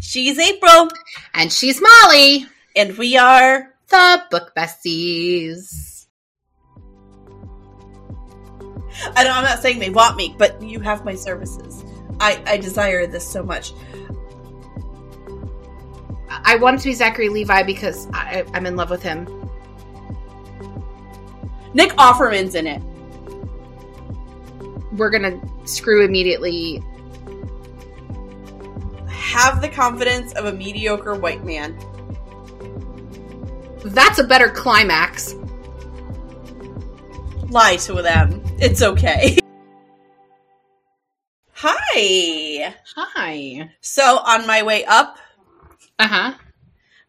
She's April, And she's Molly, and we are. the book besties. I know I'm not saying they want me, but you have my services. I, I desire this so much. I wanted to be Zachary Levi because I, I'm in love with him. Nick Offerman's in it. We're gonna screw immediately. Have the confidence of a mediocre white man. That's a better climax. Lie to them. It's okay. Hi. Hi. So on my way up, Uh huh.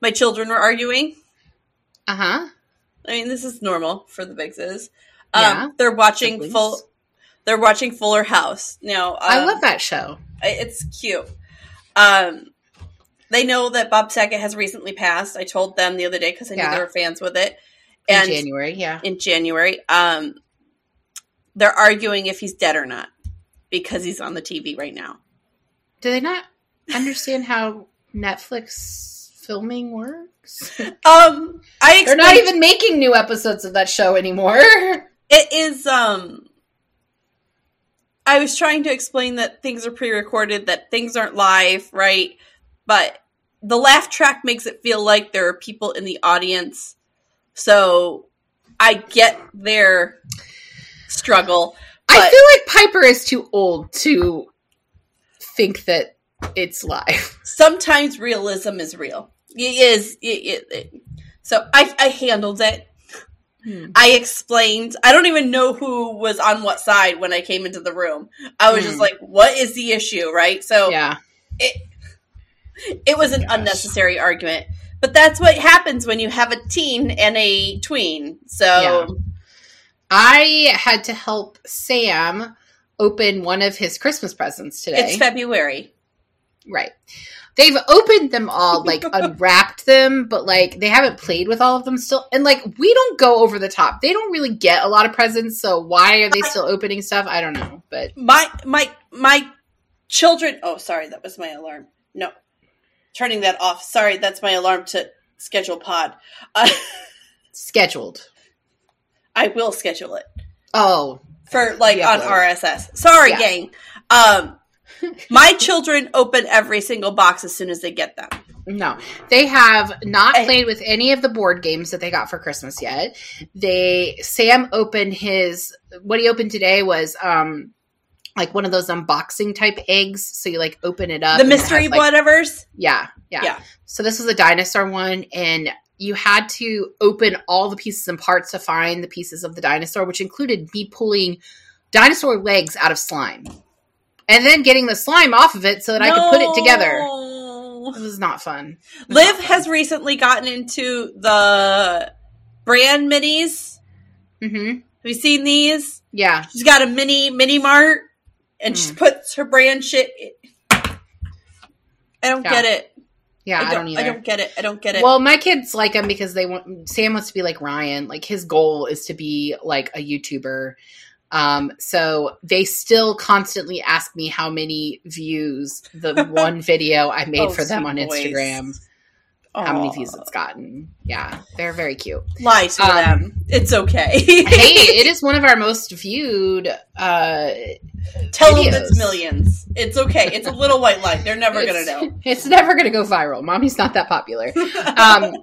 my children were arguing. Uh huh. I mean, this is normal for the Bigses. Um, Yeah. they're watching full. They're watching Fuller House now. Um, I love that show. It's cute. Um, they know that Bob Saget has recently passed. I told them the other day because I knew Yeah. they were fans with it. And In January, yeah. in January, um, they're arguing if he's dead or not because he's on the TV right now. Do they not understand how Netflix filming works? Um, I They're not even making new episodes of that show anymore. It is. Um, I was trying to explain that things are pre-recorded, that things aren't live, right? But the laugh track makes it feel like there are people in the audience, so I get their struggle. I feel like Piper is too old to think that it's live. Sometimes realism is real. It is. It, it, it- so I, I handled it. I explained. I don't even know who was on what side when I came into the room. I was just Hmm. like, "What is the issue?" Right. So Yeah. it it was an Gosh. unnecessary argument, but that's what happens when you have a teen and a tween. So Yeah. I had to help Sam open one of his Christmas presents today. it's February. Right. They've opened them all, like unwrapped them, but like they haven't played with all of them still. And like we don't go over the top. They don't really get a lot of presents, so why are they still opening stuff? I don't know. But My my my children. Oh, sorry, that was my alarm. No, turning that off. Sorry, that's my alarm to schedule pod. Uh, scheduled. I will schedule it Oh, for like on RSS. Sorry, Yeah. gang. Um, my children open every single box as soon as they get them. No, they have not played with any of the board games that they got for Christmas yet. They Sam opened his what he opened today was um like one of those unboxing type eggs. So you like open it up. the mystery has, like- whatever's. Yeah, yeah, Yeah. So this was a dinosaur one, and you had to open all the pieces and parts to find the pieces of the dinosaur, which included me pulling dinosaur legs out of slime, and then getting the slime off of it so that I could put it together. No. It was not fun. Liv has recently gotten into the brand minis. hmm Have you seen these? Yeah. She's got a mini mini mart, and she Mm. puts her brand shit. I don't Yeah. get it. Yeah, I don't, either. I don't get it. I don't get it. Well, my kids like him because they want Sam wants to be like Ryan. Like his goal is to be like a YouTuber. Um, so they still constantly ask me how many views the one video I made Oh, for them on Instagram. boys. Instagram, how many views it's gotten. Yeah, they're very cute. Lie to Um, them. It's okay. hey, it is one of our most viewed. Uh, Tell them it's millions. It's okay. It's a little white lie. They're never gonna know. It's never gonna go viral. Mommy's not that popular. um,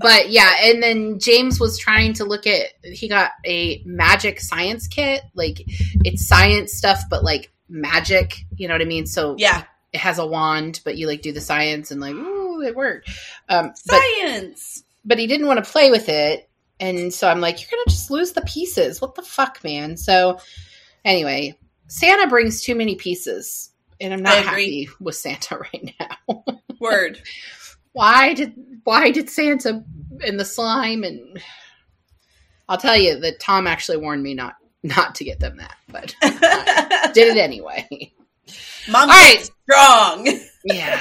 but yeah, and then James was trying to look at. He got a magic science kit. Like it's science stuff, but like magic. You know what I mean? So yeah, it has a wand, but you like do the science and like, ooh, it worked. Um, science. but he didn't want to play with it, and so I'm like, you're gonna just lose the pieces. What the fuck, man? So anyway, Santa brings too many pieces, and I'm not happy with Santa right now. Word. why did why did Santa and the slime and I'll tell you that Tom actually warned me not not to get them that, but did it anyway. Mom, All right. strong. Yeah,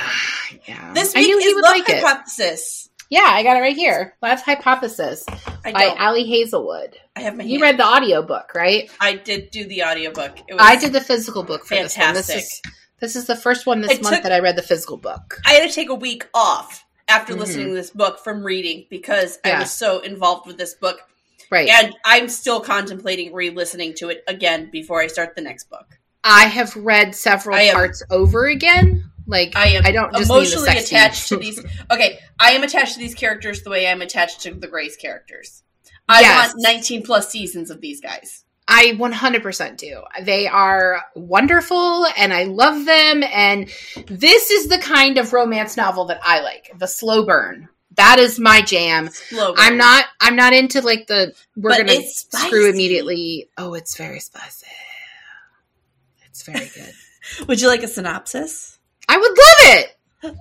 yeah. This week is love like it. hypothesis. Yeah, I got it right here. Last hypothesis I by. Ali Hazelwood. I have my. You hand. read the audiobook, right? I did do the audiobook. It was I did the physical book for this one. This fantastic. is This is the first one this It month took- that I read the physical book. I had to take a week off after Mhm. listening to this book from reading because I was so involved with this book. Right. And I'm still contemplating re listening to it again before I start the next book. I have read several am- parts over again. Like I am I don't emotionally attached to these. Okay, I am attached to these characters the way I'm attached to the Grace characters. I Yes. want 19 plus seasons of these guys. I 100% do. They are wonderful and I love them. And this is the kind of romance novel that I like the slow burn. That is my jam. Slow I'm not, I'm not into like the, we're But to screw immediately. Oh, it's very spicy. It's very good. Would you like a synopsis? I would love it.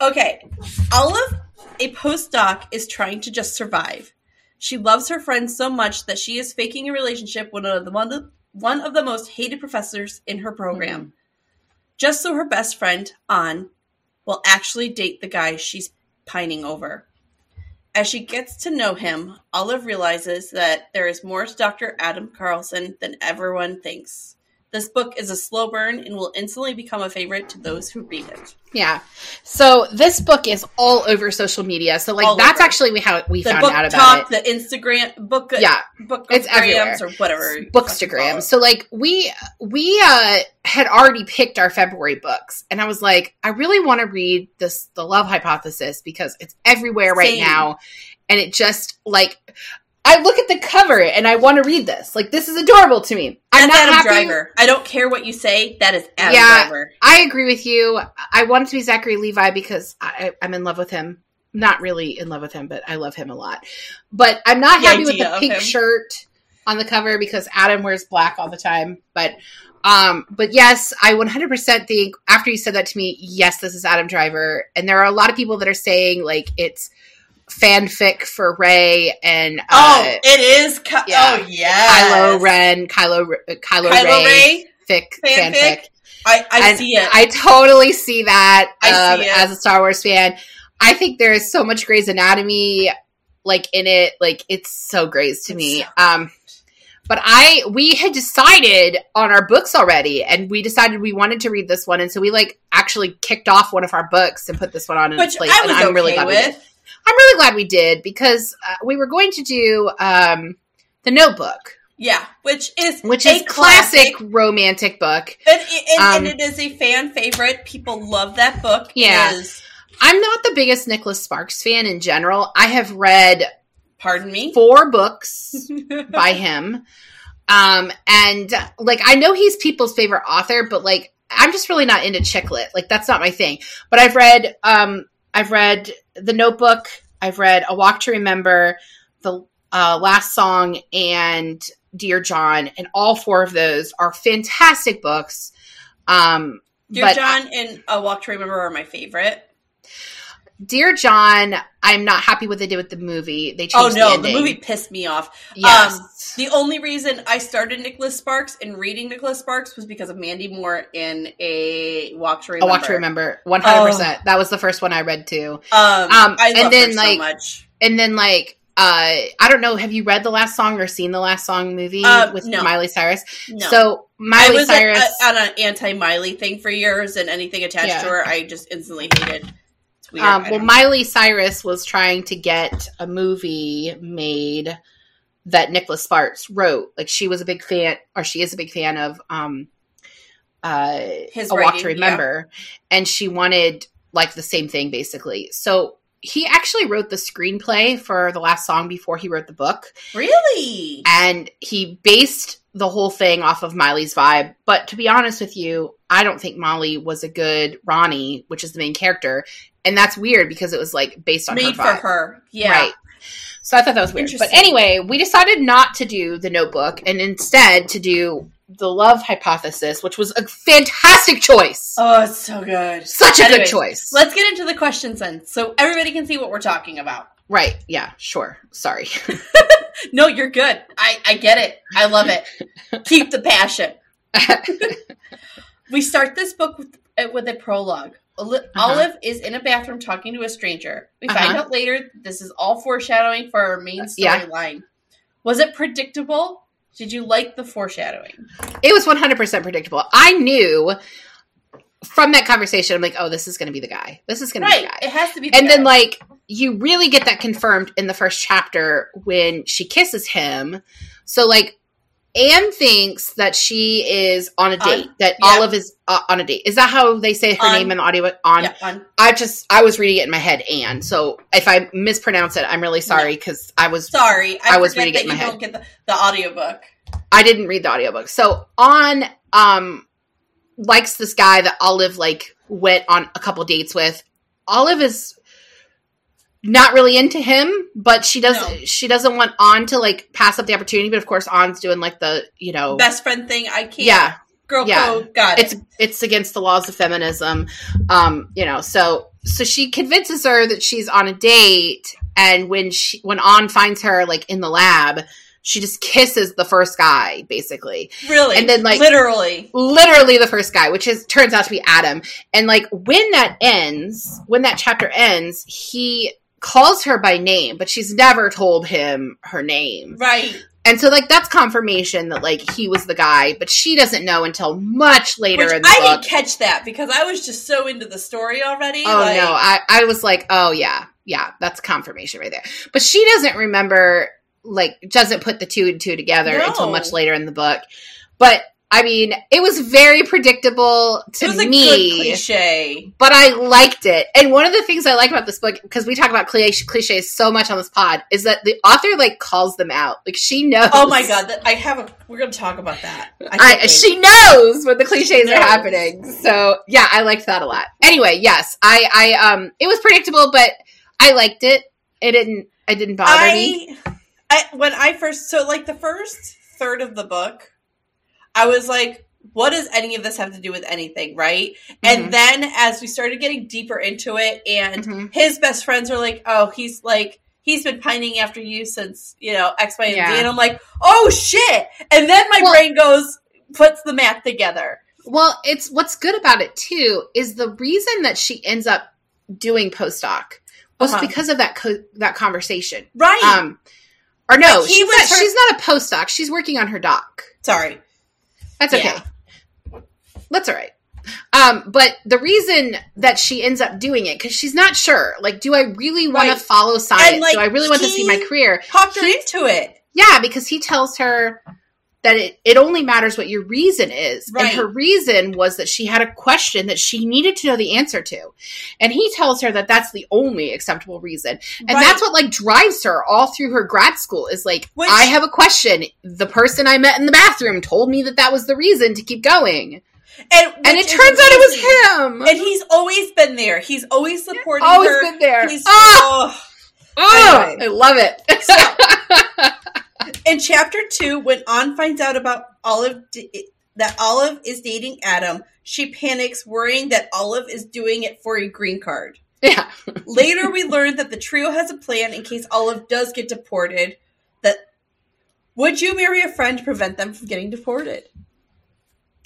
Okay, Olive, a postdoc, is trying to just survive. She loves her friends so much that she is faking a relationship with one of the one of, one of the most hated professors in her program, mm-hmm. just so her best friend Anh will actually date the guy she's pining over. As she gets to know him, Olive realizes that there is more to Dr. Adam Carlsen than everyone thinks. This book is a slow burn and will instantly become a favorite to those who read it. Yeah. So this book is all over social media. So like All that's over. actually how we The found book out about talk, it. the Instagram book, Yeah. book It's everywhere. or whatever. Bookstagram. So like we we uh had already picked our February books and I was like, I really want to read this the love hypothesis because it's everywhere right Same. now. And it just like I look at the cover and I want to read this. Like this is adorable to me. I'm That's not Adam happy. Driver. I don't care what you say. That is Adam Yeah. Driver. I agree with you. I want it to be Zachary Levi because I, I'm in love with him. Not really in love with him, but I love him a lot. But I'm not The happy with the pink shirt on the cover because Adam wears black all the time. But um, but yes, I 100% think after you said that to me, yes, this is Adam Driver. And there are a lot of people that are saying like it's fanfic for Rey and uh, oh, it is. Ki- yeah. Oh, yeah. Kylo Ren, Kylo Kylo, Kylo Ray, Ray. fic fanfic? fanfic. I, I And see it. I totally see that I um, see it. as a Star Wars fan. I think there is so much Grey's Anatomy like in it. Like it's so Grey's to me. so Um, but I we had decided on our books already, and we decided we wanted to read this one, and so we like actually kicked off one of our books and put this one on Which place. I and was I'm okay really glad with. I'm really glad we did because uh, we were going to do um, the Notebook, Yeah, which is which a is classic romantic book. And, and, Um, and it is a fan favorite. People love that book. Yeah. is- I'm not the biggest Nicholas Sparks fan in general. I have read pardon me. four books by him. Um, and like I know he's people's favorite author, but like I'm just really not into chick lit. Like that's not my thing. But I've read um I've read The Notebook, I've read A Walk to Remember, The uh, Last Song, and Dear John, and all four of those are fantastic books. Um Dear John and A Walk to Remember are my favorite. Dear John, I'm not happy what they did with the movie. They changed Oh no, the, the, movie pissed me off. Yes. Um, The only reason I started Nicholas Sparks and reading Nicholas Sparks was because of Mandy Moore in A Walk to A Remember. Walk to Remember, one hundred percent. That was the first one I read too. Um, Um, I and love then, like, so much. And then like uh I don't know, have you read the last song or seen the last song movie Um, with no. Miley Cyrus? No. So I Miley was a- a- on an anti Miley thing for years, and anything attached Yeah. to her, I just instantly hated. Weird. um well know. Miley Cyrus was trying to get a movie made that Nicholas Sparks wrote. Like she was a big fan or she is a big fan of um uh His A Walk writing, to Remember and she wanted like the same thing basically. So he actually wrote the screenplay for the last song before he wrote the book. Really? and he based the whole thing off of Miley's vibe. But to be honest with you, I don't think Miley was a good Ronnie, which is the main character, and that's weird because it was like based on Made her for her. Yeah. Right. So I thought that was weird. But anyway, we decided not to do the notebook and instead to do the love hypothesis, which was a fantastic choice. Oh, it's so good. Such a Anyways, good choice. Let's get into the questions then, so everybody can see what we're talking about. right. Yeah, sure. Sorry. No, you're good. I, I get it. I love it. Keep the passion. We start this book with, uh, with a prologue. Uh-huh. Olive is in a bathroom talking to a stranger. We find Uh-huh. out later this is all foreshadowing for our main Yeah. storyline. Was it predictable? Did you like the foreshadowing? it was 100% predictable. I knew from that conversation, I'm like, oh, this is going to be the guy. This is going to be the guy. It has to be. the and guy. then like you really get that confirmed in the first chapter when she kisses him so like anne thinks that she is on a date that yeah. olive is uh, on a date is that how they say her On- name in the audio on yeah, on, i just i was reading it in my head anne so if i mispronounce it i'm really sorry because i was sorry, I, I was reading it in my you don't get the, the audiobook. I didn't read the audiobook. So on um likes this guy that Olive like went on a couple dates with. Olive is not really into him, but she does No. she doesn't want On to like pass up the opportunity, but of course On's doing like the, you know, Best friend thing. I can't. yeah, Girl yeah. code. Got it. it's it's against the laws of feminism. Um, you know, so so she convinces her that she's on a date and when she when On finds her like in the lab, she just kisses the first guy basically. really. and then, like- literally. literally the first guy, which is turns out to be Adam. And like when that ends, when that chapter ends, he calls her by name, but she's never told him her name. Right. And so like that's confirmation that like he was the guy, but she doesn't know until much later Which in the book. I book. didn't catch that because I was just so into the story already. Oh like, no, I, I was like, oh yeah, yeah, that's confirmation right there. But she doesn't remember, like, doesn't put the two and two together No. until much later in the book. But I mean, it was very predictable to it was a me. cliche. but I liked it. And one of the things I like about this book, because we talk about cliche, cliches so much on this pod, is that the author like calls them out. Like she knows. Oh my god, that, I have a. We're gonna talk about that. I I, she knows when the cliches are happening. So yeah, I liked that a lot. Anyway, yes, I, I, um, it was predictable, but I liked it. It didn't, it didn't bother me. I, I when I first so like the first third of the book, I was like, what does any of this have to do with anything, right? Mhm. And then as we started getting deeper into it, and Mhm. his best friends are like, oh, he's like. He's been pining after you since, you know, X, Y, and Yeah. Z. And I'm like, oh shit. And then my Well- brain goes, puts the math together. Well, it's what's good about it too is the reason that she ends up doing postdoc was Uh-huh. because of that co- that conversation. Right. Um, or no, Like, he she's, was not, her- she's not a postdoc. She's working on her doc. Sorry. That's okay. Yeah. That's all right. Um, but the reason that she ends up doing it because she's not sure. Like, do I really want Right. to follow science? like, do I really want to see my career? Talked her He- into it. Yeah, because he tells her that it, it only matters what your reason is. Right. And her reason was that she had a question that she needed to know the answer to. And he tells her that that's the only acceptable reason. And Right. that's what like drives her all through her grad school is like, Which- I have a question. The person I met in the bathroom told me that that was the reason to keep going. And, And it turns out it was him. And he's always been there. He's always supporting Always her. been there. He's, ah! Oh, oh. oh, anyway. I love it. In chapter two, when On finds out about Olive that Olive is dating Adam, she panics, worrying that Olive is doing it for a green card. yeah. Later, we learn that the trio has a plan in case Olive does get deported. That would you marry a friend to prevent them from getting deported?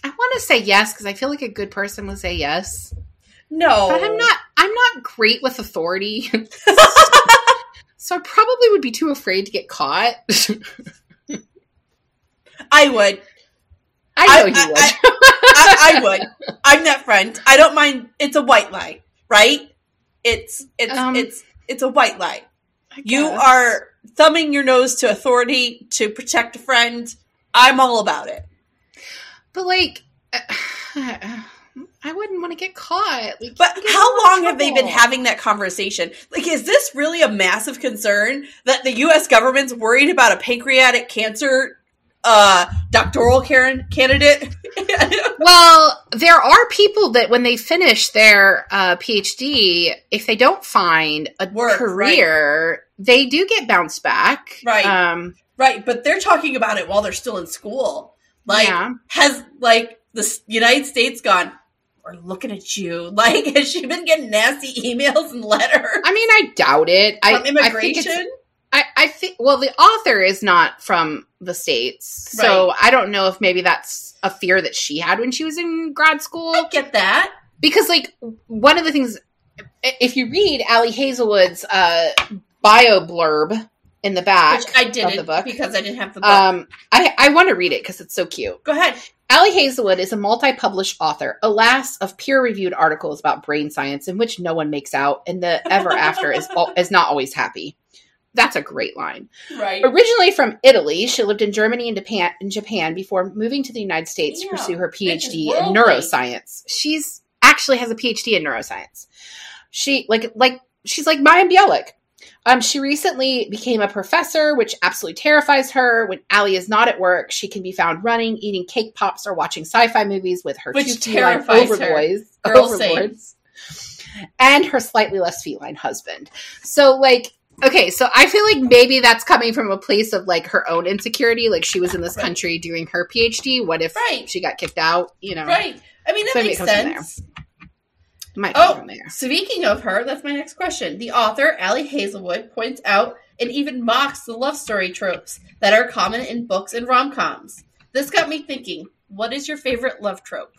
I want to say yes because I feel like a good person would say yes. No, But I'm not I'm not great with authority. so I probably would be too afraid to get caught. I would. I know I- you I- would. I, I would. I'm that friend. I don't mind. It's a white lie, right? It's it's Um, it's it's a white lie. You are thumbing your nose to authority to protect a friend. I'm all about it. But like I wouldn't want to get caught. Like, But how long have they been having that conversation? Like, is this really a massive concern that the U.S. government's worried about a pancreatic cancer uh, doctoral Karen candidate? Well, there are people that when they finish their uh, PhD, if they don't find a Work, career, they do get bounced back. Right. Um, right, but they're talking about it while they're still in school. Like, yeah. has like the United States gone? We're looking at you. Like, has she been getting nasty emails and letters I mean, I doubt it. I, from I immigration? I, I think well the author is not from the states so i don't know if maybe that's a fear that she had when she was in grad school I get that. because like one of the things if you read Ali Hazelwood's uh, bio blurb in the back Which I didn't the book because I didn't have the book. um, I, I want to read it because it's so cute Go ahead. Ali Hazelwood is a multi published author, alas, of peer reviewed articles about brain science in which no one makes out and the ever after is, is not always happy. That's a great line. Right. Originally from Italy, she lived in Germany and Japan, in Japan before moving to the United States to pursue her PhD in neuroscience. She's actually has a PhD in neuroscience. She like like she's like Mayim Bialik. Um, she recently became a professor, which absolutely terrifies her. When Ali is not at work, she can be found running, eating cake pops, or watching sci-fi movies with her Which two feline terrifies her. overboys, Girl, overlords, and her slightly less feline husband. So, like, okay, so I feel like maybe that's coming from a place of like her own insecurity. Like, she was in this Right. country doing her PhD. What if Right. she got kicked out? You know, Right. I mean, that So makes it comes from sense. Might Oh, from there. speaking of her, that's my next question. The author, Ali Hazelwood, points out and even mocks the love story tropes that are common in books and rom coms. This got me thinking what is your favorite love trope?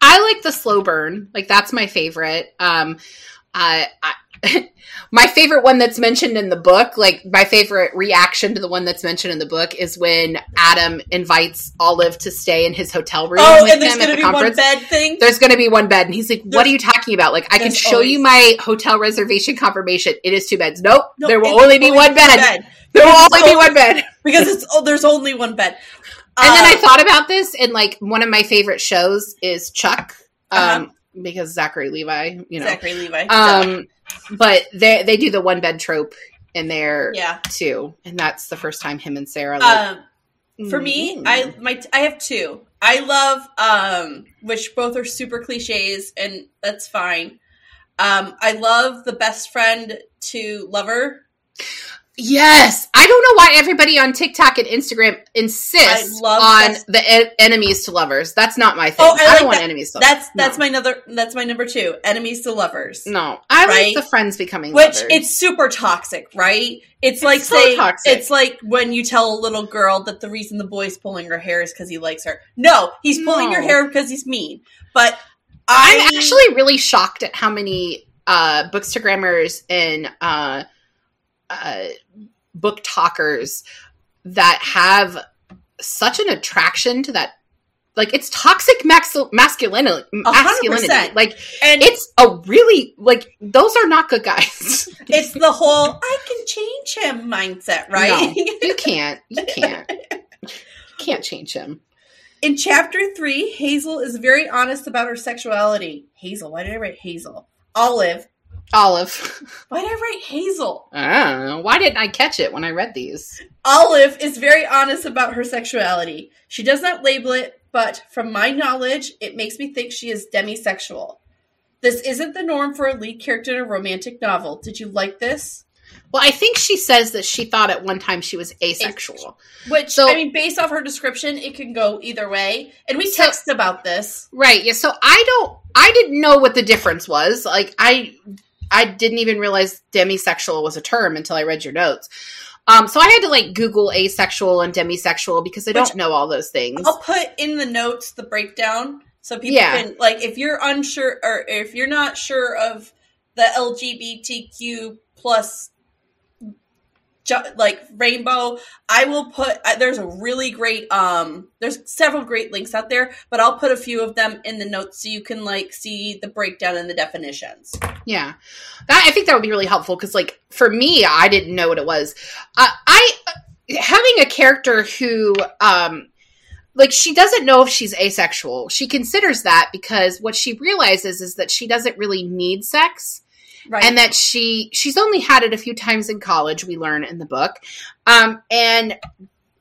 I like the slow burn. Like that's my favorite. Um, I, I my favorite one that's mentioned in the book, like my favorite reaction to the one that's mentioned in the book, is when Adam invites Olive to stay in his hotel room Oh, with and there's him at going to the be one conference. bed thing? There's going to be one bed, and he's like, "What There's- are you talking about? Like, I can show you my hotel reservation confirmation. It is two beds. Nope, No, there will it's only be one bed. There will only be one bed." Because it's oh, there's only one bed. And then I Um, thought about this, and like one of my favorite shows is Chuck, um, Uh-huh. Because Zachary Levi, you know. Zachary Levi. Um, but they they do the one bed trope in there yeah. too, and that's the first time him and Sarah. Like, Um, For me, mm. I my I have two. I love um which both are super cliches and that's fine. Um I love the best friend to lover. Yes, I don't know why everybody on TikTok and Instagram insists on the en- enemies to lovers. That's not my thing. Oh, I I, don't want enemies to lovers. That's that's No. my another that's my number 2. Enemies to lovers. No, I Right? like the friends becoming Which lovers. it's super toxic, right? It's like so say toxic. it's like when you tell a little girl that the reason the boy's pulling her hair is because he likes her. No, he's pulling her No. hair because he's mean. But I I'm actually really shocked at how many uh, bookstagrammers and uh, uh, book talkers that have such an attraction to that. Like it's toxic max- masculinity. masculinity. Like and it's a really like those are not good guys. it's the whole I can change him mindset, right? No, you can't. You can't. You can't change him. In chapter three, Hazel is very honest about her sexuality. Hazel, why did I write Hazel? Olive, Olive. why did I write Hazel? I don't know. Why didn't I catch it when I read these? Olive is very honest about her sexuality. She does not label it, but from my knowledge, it makes me think she is demisexual. This isn't the norm for a lead character in a romantic novel. Did you like this? Well, I think she says that she thought at one time she was asexual. Which So- I mean, based off her description, it can go either way. And we So- text about this. Right. Yeah. So I don't. I didn't know what the difference was. Like I, I didn't even realize demisexual was a term until I read your notes. Um. So I had to like Google asexual and demisexual because I Which- don't know all those things. I'll put in the notes the breakdown so people Yeah. can like if you're unsure or if you're not sure of the LGBTQ plus ju- like rainbow i will put uh, there's a really great um there's several great links out there but i'll put a few of them in the notes so you can like see the breakdown and the definitions Yeah, that, I think that would be really helpful because, like, for me, I didn't know what it was. Uh, I having a character who, um, like, she doesn't know if she's asexual. She considers that because what she realizes is that she doesn't really need sex, right and that she she's only had it a few times in college. We learn in the book, um, and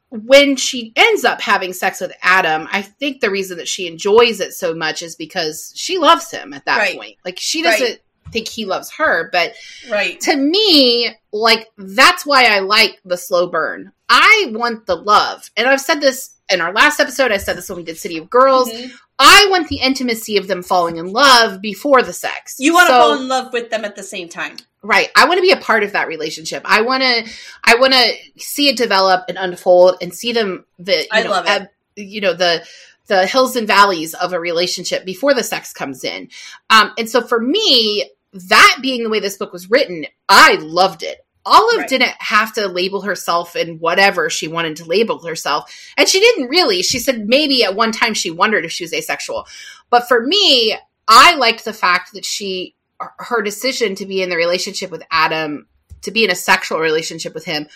when she ends up having sex with Adam, I think the reason that she enjoys it so much is because she loves him at that Right. point. Like she doesn't think he loves her, but right to me, like that's why I like the slow burn. I want the love. And I've said this in our last episode, I said this when we did City of Girls. Mhm. I want the intimacy of them falling in love before the sex. you want to So- fall in love with them at the same time Right. I want to be a part of that relationship. I want to I want to see it develop and unfold and see them the you I know, love it. you know the the hills and valleys of a relationship before the sex comes in. Um and so for me that being the way this book was written, I loved it. Olive Right. didn't have to label herself in whatever she wanted to label herself. And she didn't really. She said maybe at one time she wondered if she was asexual. But for me, I liked the fact that she, her decision to be in the relationship with Adam, to be in a sexual relationship with him,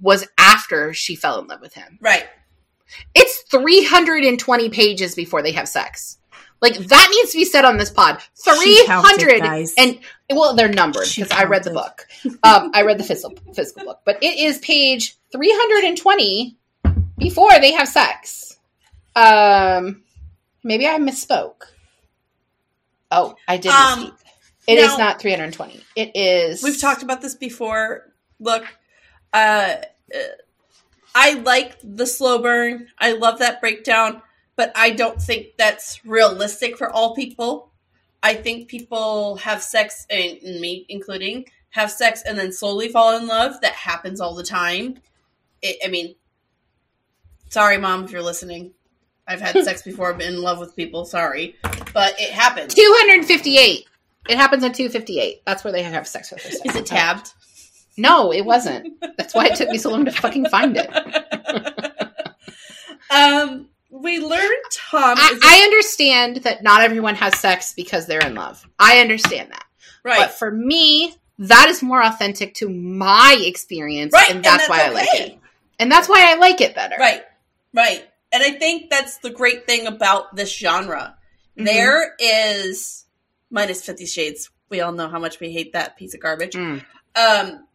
was after she fell in love with him. Right. It's 320 pages before they have sex. Like that needs to be said on this pod. 300 and well, they're numbered because I read the book. Um, I read the physical physical book, but it is page 320 before they have sex. Um, maybe I misspoke. Oh, I did Um, misspeak. It is now- not 320. It is. We've talked about this before. Look, uh, I like the slow burn. I love that breakdown, but I don't think that's realistic for all people. I think people have sex, and me including, have sex and then slowly fall in love. That happens all the time. It, I mean, sorry, mom, if you're listening. I've had sex before, been in love with people. Sorry, but it happens. 258. It happens on 258. That's where they have sex with. Is it tabbed? No, it wasn't. That's why it took me so long to fucking find it. um, we learned Tom I, is a- I understand that not everyone has sex because they're in love. I understand that. right, But for me, that is more authentic to my experience, right, and that's, why I like it. And that's why I like it better. Right, right, and I think that's the great thing about this genre. Mhm. There is minus Fifty Shades. We all know how much we hate that piece of garbage. Mm. Um,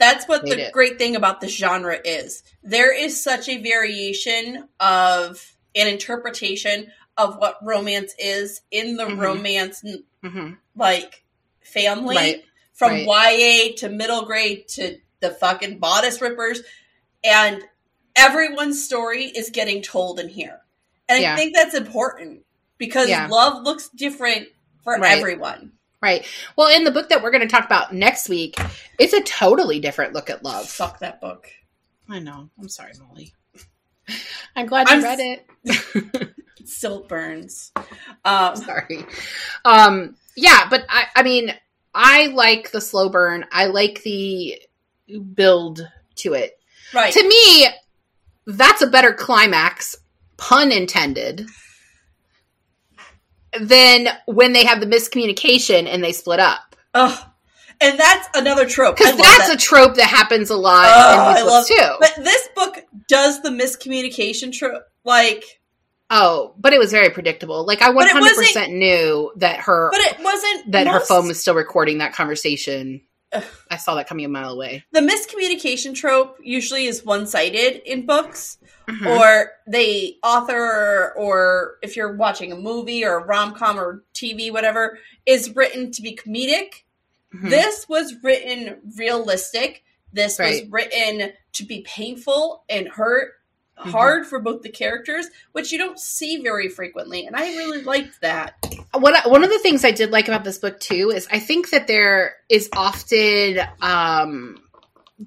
that's what the great thing about this genre is. There is such a variation of an interpretation of what romance is in the Mhm. romance hmm like family Right. from right. YA to middle grade to the fucking bodice rippers and everyone's story is getting told in here. And I think that's important because Yeah. love looks different for Right. everyone. Right. Well, in the book that we're going to talk about next week, it's a totally different look at love. Fuck that book. I know. I'm sorry, Molly. I'm glad you I'm read it. It still burns. Um, sorry. Um, yeah, but I, I mean, I like the slow burn. I like the build to it. right. To me, that's a better climax, pun intended, than when they have the miscommunication and they split up. Ugh. And that's another trope. Because that's that. a trope that happens a lot Oh, in I these books too. But this book does the miscommunication trope. Like, oh, but it was very predictable. Like I 100% knew that her but it wasn't that her phone was still recording that conversation. Ugh. I saw that coming a mile away. the miscommunication trope usually is one-sided in books Mhm. or the author or if you're watching a movie or a rom-com or tv whatever is written to be comedic Mhm. this was written realistic this Right. was written to be painful and hurt Mhm. hard for both the characters which you don't see very frequently and i really liked that what one of the things I did like about this book too is I think that there is often um,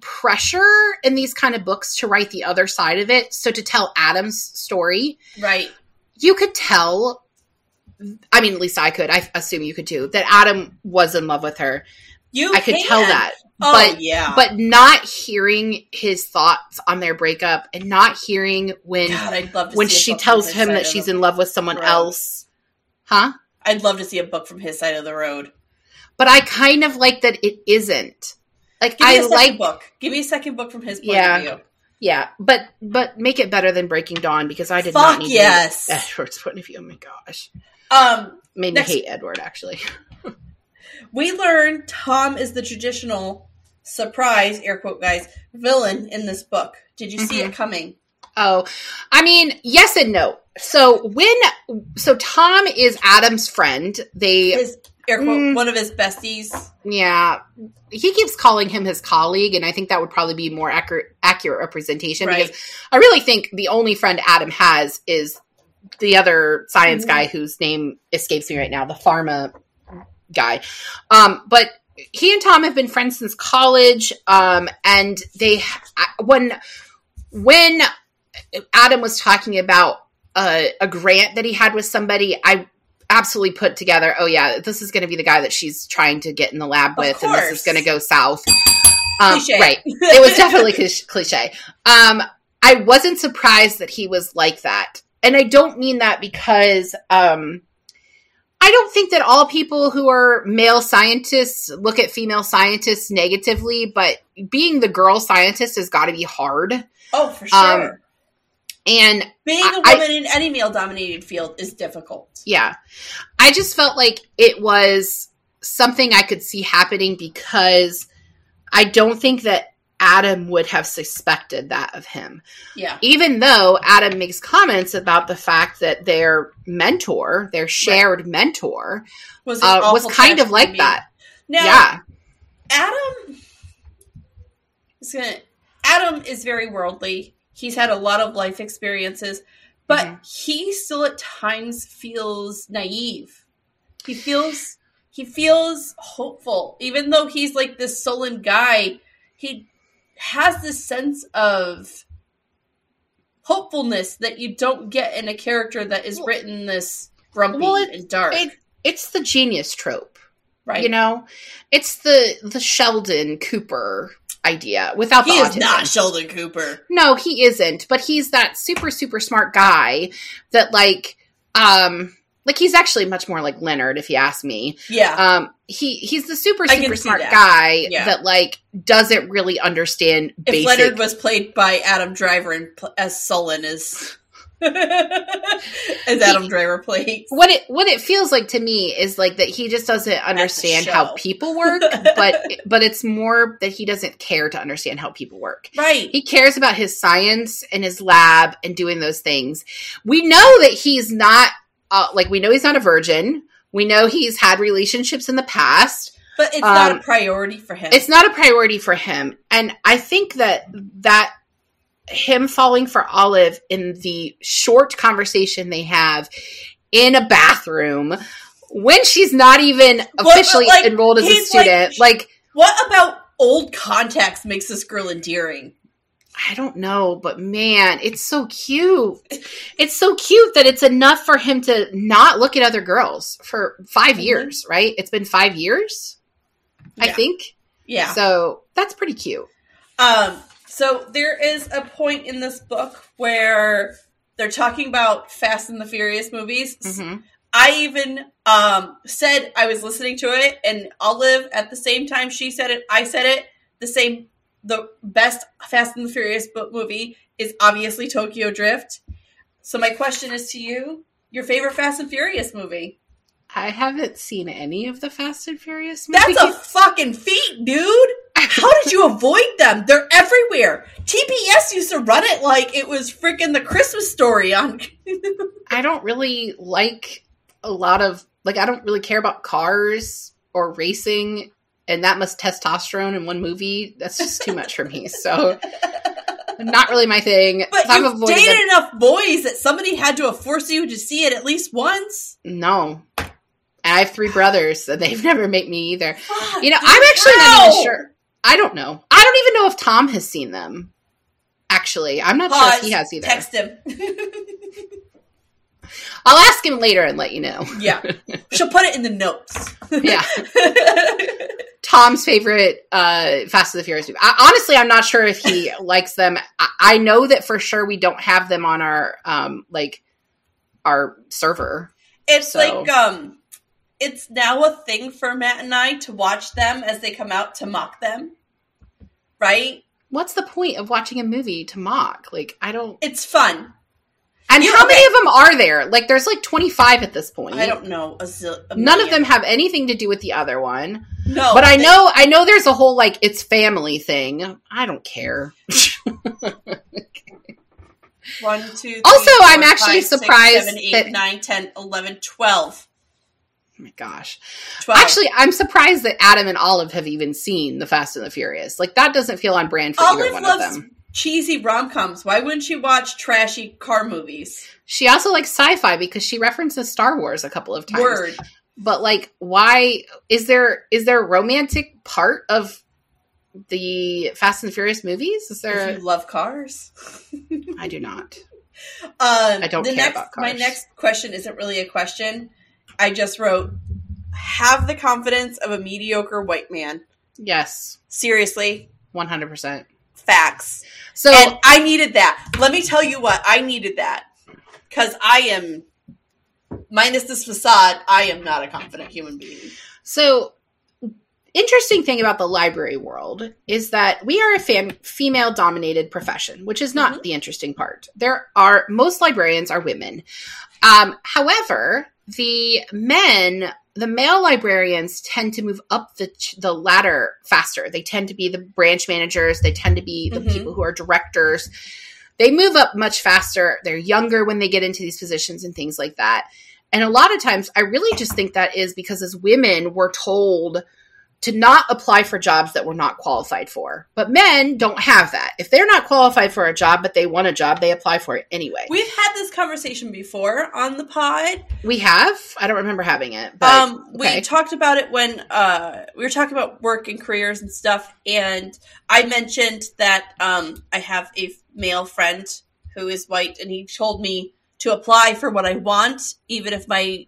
pressure in these kind of books to write the other side of it. So to tell Adam's story, right you could tell. I mean, at least I could. I assume you could too. That Adam was in love with her. you I could can. tell that, oh but yeah but not hearing his thoughts on their breakup and not hearing when God, I'd love to when she tells him that she's in love with someone road. else. Huh? I'd love to see a book from his side of the road. But I kind of like that it isn't. Like Give me I a second like book. Give me a second book from his point Yeah. of view. yeah, but but make it better than Breaking Dawn because I did Fuck not need yes. Edward's point of view. Oh my gosh. Um, Made Next- me hate Edward actually. we learn Tom is the traditional surprise, air quote guys, villain in this book. Did you see Mhm. it coming? Oh, I mean, yes and no. So when so Tom is Adam's friend. They His air quote Mm. one of his besties. yeah, he keeps calling him his colleague, and I think that would probably be more accurate accurate representation Right. because I really think the only friend Adam has is the other science Mhm. guy whose name escapes me right now, the pharma guy. Um, but he and Tom have been friends since college, um, and they when when Adam was talking about a, a grant that he had with somebody, I absolutely put together, oh yeah, this is going to be the guy that she's trying to get in the lab with, and this is going to go south. Um, right. It was definitely cliche. Um, I wasn't surprised that he was like that. And I don't mean that because um, I don't think that all people who are male scientists look at female scientists negatively, but being the girl scientist has got to be hard. Oh, for sure. And Being a I- woman in any male dominated field is difficult. yeah, I just felt like it was something I could see happening because I don't think that Adam would have suspected that of him. Yeah. even though Adam makes comments about the fact that their mentor, their shared mentor, Was, uh, was kind of like that. Now, yeah, Adam is gonna. Adam is very worldly. He's had a lot of life experiences, but Mhm. he still at times feels naive. He feels he feels hopeful, even though he's like this sullen guy. He has this sense of hopefulness that you don't get in a character that is Well- written this grumpy Well, it- and dark, it- it's the genius trope. right? You know, it's the the Sheldon Cooper idea without he the is autism. not Sheldon Cooper. No, he isn't. But he's that super super smart guy that like um like he's actually much more like Leonard if you ask me. Yeah, Um he he's the super super smart that. guy Yeah. that like doesn't really understand if basic Leonard was played by Adam Driver and pl- as Sullen as as Adam Driver plays. what it what it feels like to me is like that he just doesn't understand how people work but but it's more that he doesn't care to understand how people work Right. he cares about his science and his lab and doing those things we know that he's not uh, like we know he's not a virgin we know he's had relationships in the past But it's not Um, a priority for him. it's not a priority for him and i think that that him falling for olive in the short conversation they have in a bathroom when she's not even officially like, enrolled as a he's, like, student like, what about old contacts makes this girl endearing? i don't know but man it's so cute it's so cute that it's enough for him to not look at other girls for 5 Mhm. years right it's been five years i think Yeah. so that's pretty cute Um, so there is a point in this book where they're talking about Fast and the Furious movies. hmm I even um, said I was listening to it, and Olive at the same time she said it, I said it. The same, the best Fast and the Furious book movie is obviously Tokyo Drift. So my question is to you: Your favorite Fast and Furious movie? I haven't seen any of the Fast and Furious movies. That's a fucking feat, dude. How did you avoid them? They're everywhere. TBS used to run it like it was freaking the Christmas story on. I don't really like a lot of like I don't really care about cars or racing and that much testosterone in one movie. That's just too much for me. So not really my thing. But So you've dated them. enough boys that somebody had to have forced you to see it at least once. No. And I have three brothers and they've never made me either. Fuck, You know, I'm actually not even sure. I don't know. I don't even know if Tom has seen them. Actually, I'm not sure if he has either. Text him. I'll ask him later and let you know. yeah, she'll put it in the notes. Yeah. Tom's favorite uh, Fast and the Furious movie. I, honestly, I'm not sure if he likes them. I, I know that for sure we don't have them on our um, like our server. It's So- like um, it's now a thing for Matt and I to watch them as they come out to mock them. Right? What's the point of watching a movie to mock? Like, I don't. It's fun. And You- how many of them are there? Like, there's like 25 at this point. I don't know. A zil- a None of them have anything to do with the other one. No, but I they- know, I know, there's a whole like it's family thing. I don't care. One, two, three, Also, four, I'm actually five, surprised seven, eight, that- nine, 10, 11, 12. Oh my gosh. 12. Actually, I'm surprised that Adam and Olive have even seen The Fast and the Furious. Like that doesn't feel on brand for either one loves of them. cheesy rom coms. Why wouldn't she watch trashy car movies? She also likes sci-fi because she references Star Wars a couple of times. Word. But like, why is there is there a romantic part of the Fast and the Furious movies? Is If there? you love cars. I do not. Um, I don't the care next, about My next question isn't really a question. I just wrote, have the confidence of a mediocre white man. Yes. Seriously. 100%. Facts. So and I needed that. Let me tell you what, I needed that. Because I am, minus this facade, I am not a confident human being. So, interesting thing about the library world is that we are a fam- female dominated profession, which is not Mhm. the interesting part. There are most librarians are women. Um, however, the men, the male librarians tend to move up the the ladder faster. They tend to be the branch managers. They tend to be the Mhm. people who are directors. They move up much faster. They're younger when they get into these positions and things like that. And a lot of times, I really just think that is because as women, we're told to not apply for jobs that we're not qualified for. But men don't have that. If they're not qualified for a job, but they want a job, they apply for it anyway. We've had this conversation before on the pod. We have. I don't remember having it. But, um, we talked about it when uh, we were talking about work and careers and stuff, and I mentioned that um, I have a male friend who is white, and he told me to apply for what I want, even if my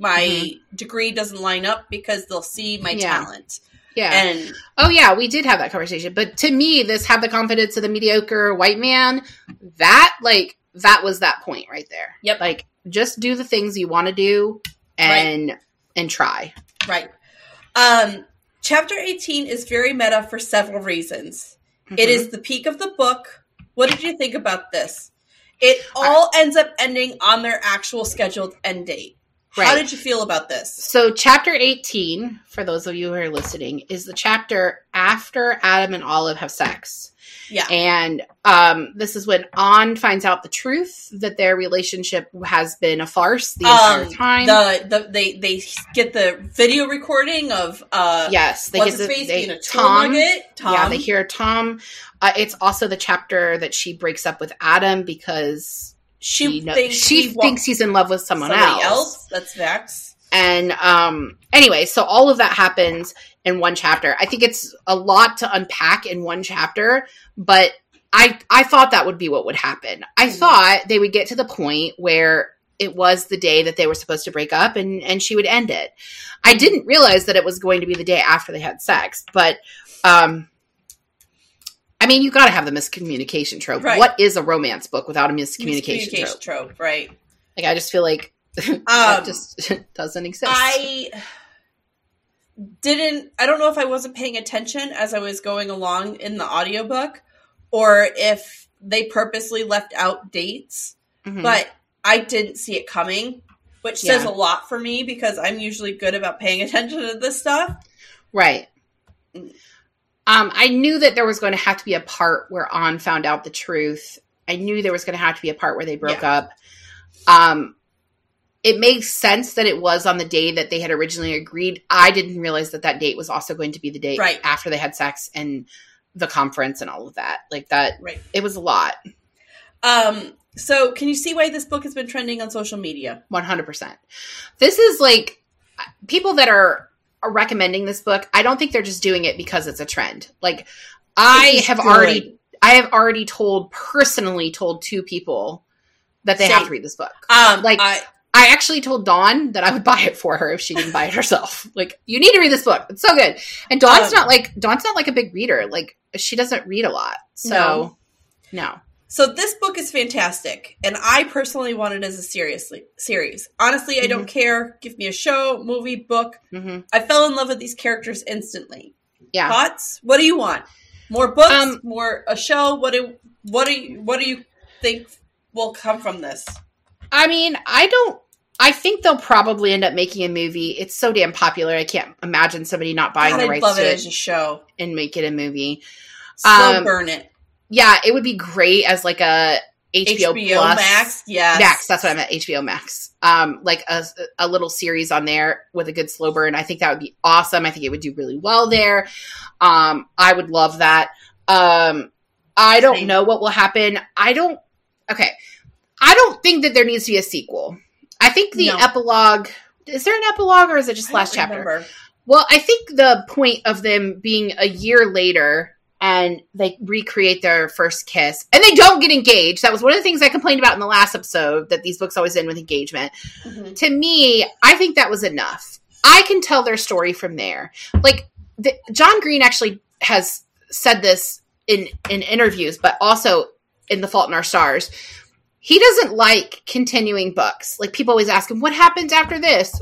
my degree doesn't line up, because they'll see my Mm-hmm. Yeah. talent. yeah. And Oh yeah, we did have that conversation. But to me, this have the confidence of the mediocre white man, that like that was that point right there. Yep. Like just do the things you want to do and and try. right, um, chapter eighteen is very meta for several reasons. It Mhm. is the peak of the book. What did you think about this? It all ends up ending on their actual scheduled end date. How did you feel about this? So, chapter 18, for those of you who are listening, is the chapter after Adam and Olive have sex. Yeah. And um, this is when Anh finds out the truth that their relationship has been a farce the entire Um, time. The, the they they get the video recording of uh yes, they get the, face they, being a Tom. Tom. Yeah, they hear Tom. Uh, it's also the chapter that she breaks up with Adam because she She kno- thinks she he thinks he's in love with someone somebody else. That's Vex. And um anyway, so all of that happens in one chapter. I think it's a lot to unpack in one chapter, but I I thought that would be what would happen. I Mhm. thought they would get to the point where it was the day that they were supposed to break up and and she would end it. I didn't realize that it was going to be the day after they had sex, but um I mean, you got to have the miscommunication trope. Right. What is a romance book without a miscommunication, Miscommunication trope? trope, right? Like, I just feel like Um, that just doesn't exist. I didn't I don't know if I wasn't paying attention as I was going along in the audiobook or if they purposely left out dates, Mhm. but I didn't see it coming, which says Yeah. a lot for me because I'm usually good about paying attention to this stuff. Right. Um, I knew that there was going to have to be a part where Anh found out the truth. I knew there was going to have to be a part where they broke up. Um, it makes sense that it was on the day that they had originally agreed. I didn't realize that that date was also going to be the date Right. after they had sex and the conference and all of that. Like that, Right. it was a lot. Um so can you see why this book has been trending on social media? 100%. This is like people that are recommending this book. I don't think they're just doing it because it's a trend. Like I have good. already I have already told personally told two people that they have to read this book. Um Like- I I actually told Dawn that I would buy it for her if she didn't buy it herself. Like, you need to read this book. It's so good. And Dawn's Um, not like Dawn's not like a big reader. Like she doesn't read a lot. So no. So this book is fantastic, and I personally want it as a seriously series. Honestly, I Mm-hmm. don't care. Give me a show, movie, book. hmm I fell in love with these characters instantly. Yeah. Thoughts? What do you want? More books? Um, more a show? What do what do you what do you think will come from this? I mean, I don't. I think they'll probably end up making a movie. It's so damn popular. I can't imagine somebody not buying God, the I'd rights love to it it as a show. and make it a movie. Slow Um, burn it. Yeah, it would be great as like a HBO, HBO Plus. Max. yeah, Max, that's what I meant. HBO Max. Um, like a, a little series on there with a good slow burn. I think that would be awesome. I think it would do really well there. Um, I would love that. Um, I don't know what will happen. I don't. Okay, I don't think that there needs to be a sequel. I think the No. epilogue. Is there an epilogue or is it just last chapter? remember. Well, I think the point of them being a year later and they recreate their first kiss and they don't get engaged. That was one of the things I complained about in the last episode that these books always end with engagement. Mhm. To me, I think that was enough. I can tell their story from there. Like the, John Green actually has said this in in interviews, but also in The Fault in Our Stars. He doesn't like continuing books. Like people always ask him, "What happens after this?"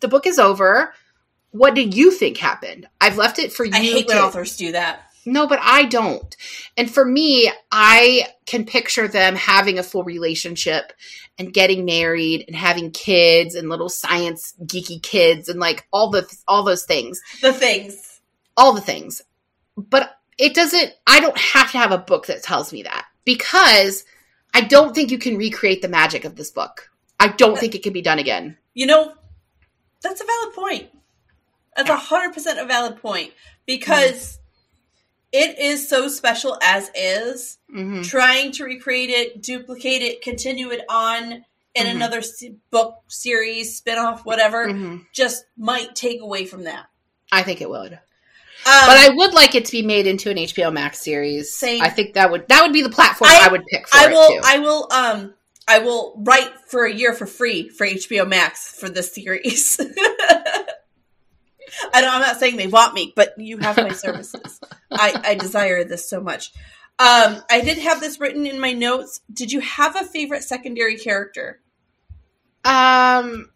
The book is over. What do you think happened? I've left it for you. I hate to- when authors do that. No, but I don't. And for me, I can picture them having a full relationship and getting married and having kids and little science geeky kids and like all the all those things. The things. All the things. But it doesn't I don't have to have a book that tells me that because I don't think you can recreate the magic of this book. I don't think it can be done again. You know, that's a valid point. That's a hundred percent a valid point because it is so special as is. Mhm. Trying to recreate it, duplicate it, continue it on in Mhm. another book series, spin-off, whatever, Mhm. just might take away from that. I think it would. Um, But I would like it to be made into an HBO Max series. Same. I think that would that would be the platform I- I, would pick for I it will. too. I will. Um, I will write for a year for free for HBO Max for this series. I I'm not saying they want me, but you have my services. I, I desire this so much. Um, I did have this written in my notes. Did you have a favorite secondary character? Um,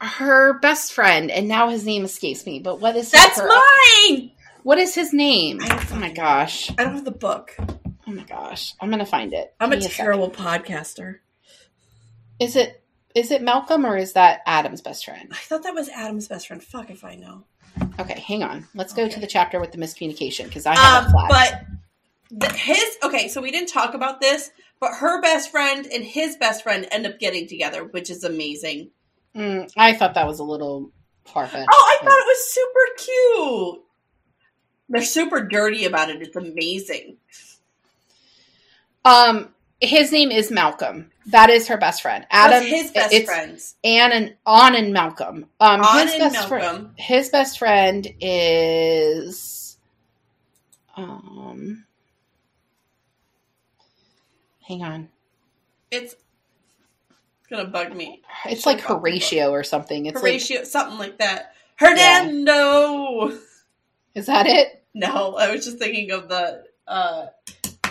her best friend, and now his name escapes me. But what is That's her, mine. What is his name? Oh my gosh! I don't have the book. Oh my gosh! I'm gonna find it. I'm a Give me second. terrible podcaster. Is it is it Malcolm or is that Adam's best friend? I thought that was Adam's best friend. Fuck if I know. Okay, hang on. Let's go Okay. to the chapter with the miscommunication because I have Um, but the, his okay, so we didn't talk about this, but her best friend and his best friend end up getting together, which is amazing. Mm, I thought that was a little far fetched. Oh, I thought it was super cute. They're super dirty about it. It's amazing. Um, his name is Malcolm. That is her best friend. Adam, What's his best friends. Ann and Anh and Malcolm. Um, Anh his and best friend. Malcolm. His best friend is, um, hang on. It's gonna bug me. It's like Horatio or something. It's like, Horatio, something like that. Hernando. is that it? No, I was just thinking of the. uh